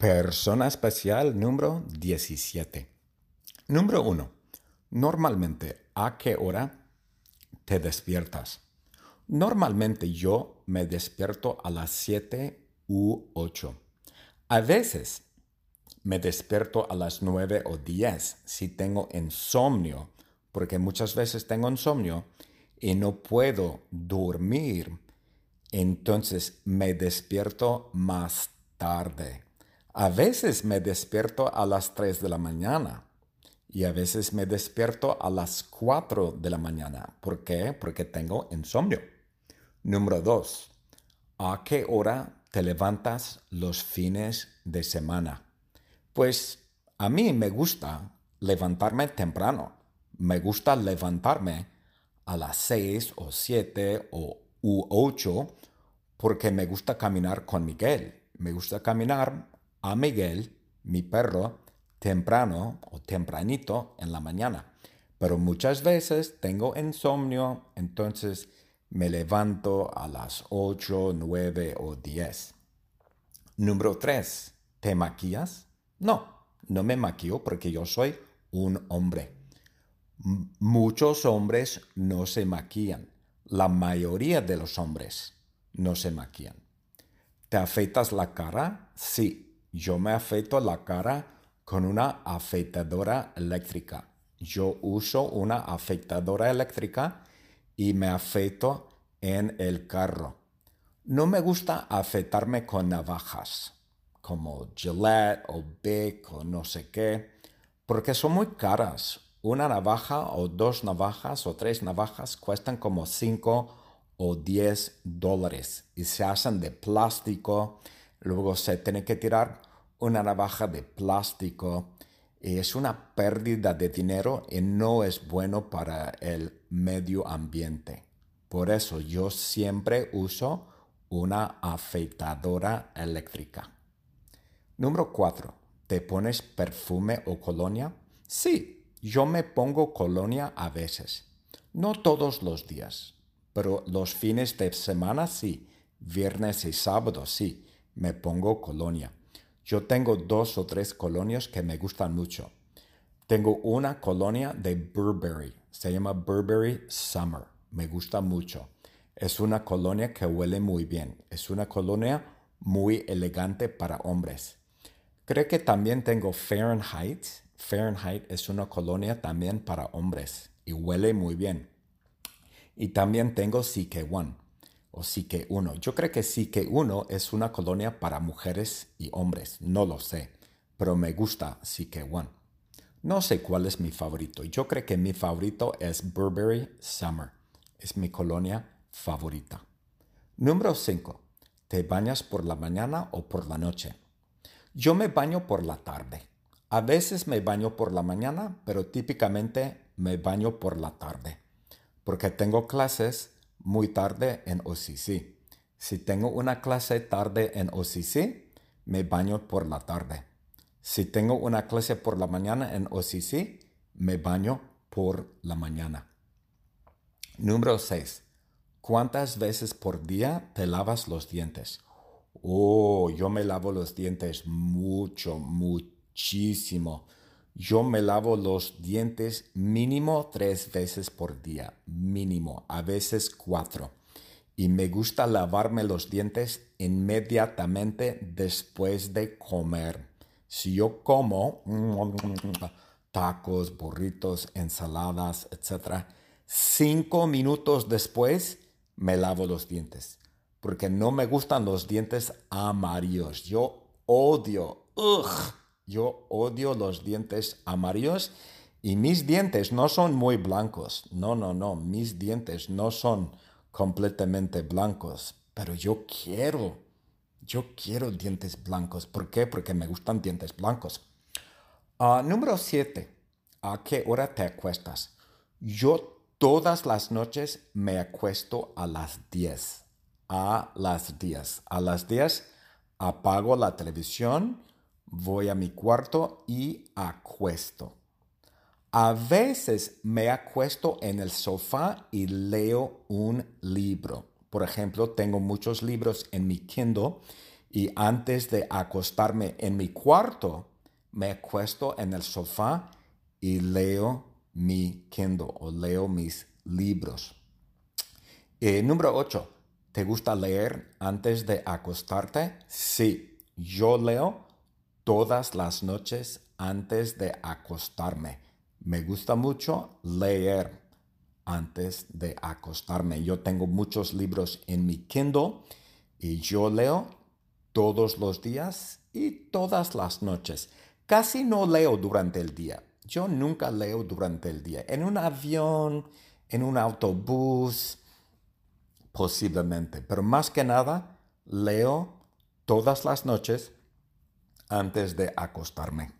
Persona especial número 17. Número 1. Normalmente, ¿a qué hora te despiertas? Normalmente yo me despierto a las 7 u 8. A veces me despierto a las 9 o 10 si tengo insomnio, porque muchas veces tengo insomnio y no puedo dormir. Entonces me despierto más tarde. A veces me despierto a las 3 de la mañana y a veces me despierto a las 4 de la mañana. ¿Por qué? Porque tengo insomnio. Número 2. ¿A qué hora te levantas los fines de semana? Pues a mí me gusta levantarme temprano. Me gusta levantarme a las 6 o 7 o u 8 porque me gusta caminar con Miguel. Me gusta caminar a Miguel, mi perro, temprano o tempranito en la mañana. Pero muchas veces tengo insomnio, entonces me levanto a las 8, 9 o 10. Número 3. ¿Te maquillas? No, no me maquillo porque yo soy un hombre. muchos hombres no se maquillan. La mayoría de los hombres no se maquillan. ¿Te afeitas la cara? Sí, yo me afeito la cara con una afeitadora eléctrica. Yo uso una afeitadora eléctrica y me afeito en el carro. No me gusta afeitarme con navajas, como Gillette o Bic o no sé qué, porque son muy caras. Una navaja o dos navajas o tres navajas cuestan como 5 o 10 dólares y se hacen de plástico Luego se tiene que tirar una navaja de plástico es una pérdida de dinero y no es bueno para el medio ambiente. Por eso yo siempre uso una afeitadora eléctrica. Número 4. ¿Te pones perfume o colonia? Sí, yo me pongo colonia a veces. No todos los días, pero los fines de semana sí. Viernes y sábado sí me pongo colonia. Yo tengo dos o tres colonias que me gustan mucho. Tengo una colonia de Burberry, se llama Burberry Summer, me gusta mucho. Es una colonia que huele muy bien, es una colonia muy elegante para hombres. Creo que también tengo Fahrenheit. Fahrenheit es una colonia también para hombres y huele muy bien. Y también tengo CK1 o sí que uno. Yo creo que sí que uno es una colonia para mujeres y hombres, no lo sé, pero me gusta sí que one. No sé cuál es mi favorito. Yo creo que mi favorito es Burberry Summer. Es mi colonia favorita. Número 5. ¿Te bañas por la mañana o por la noche? Yo me baño por la tarde. A veces me baño por la mañana, pero típicamente me baño por la tarde. Porque tengo clases muy tarde en OCC. Si tengo una clase tarde en OCC, me baño por la tarde. Si tengo una clase por la mañana en OCC, me baño por la mañana. Número 6. ¿Cuántas veces por día te lavas los dientes? Oh, yo me lavo los dientes mucho, muchísimo. Yo me lavo los dientes mínimo tres veces por día, mínimo, a veces cuatro. Y me gusta lavarme los dientes inmediatamente después de comer. Si yo como tacos, burritos, ensaladas, etc., cinco minutos después me lavo los dientes. Porque no me gustan los dientes amarillos. Yo odio. Ugh, yo odio los dientes amarillos y mis dientes no son muy blancos. No, no, no. Mis dientes no son completamente blancos. Pero yo quiero, yo quiero dientes blancos. ¿Por qué? Porque me gustan dientes blancos. Ah, número 7. ¿A qué hora te acuestas? Yo todas las noches me acuesto a las 10. A las 10. A las 10 apago la televisión voy a mi cuarto y acuesto. A veces me acuesto en el sofá y leo un libro. Por ejemplo, tengo muchos libros en mi Kindle Y antes de acostarme en mi cuarto, me acuesto en el sofá y leo mi Kindle o leo mis libros. Eh, número 8. ¿Te gusta leer antes de acostarte? Sí, yo leo todas las noches antes de acostarme. Me gusta mucho leer antes de acostarme. Yo tengo muchos libros en mi Kindle y yo leo todos los días y todas las noches. Casi no leo durante el día. Yo nunca leo durante el día. En un avión, en un autobús, posiblemente. Pero más que nada, leo todas las noches antes de acostarme.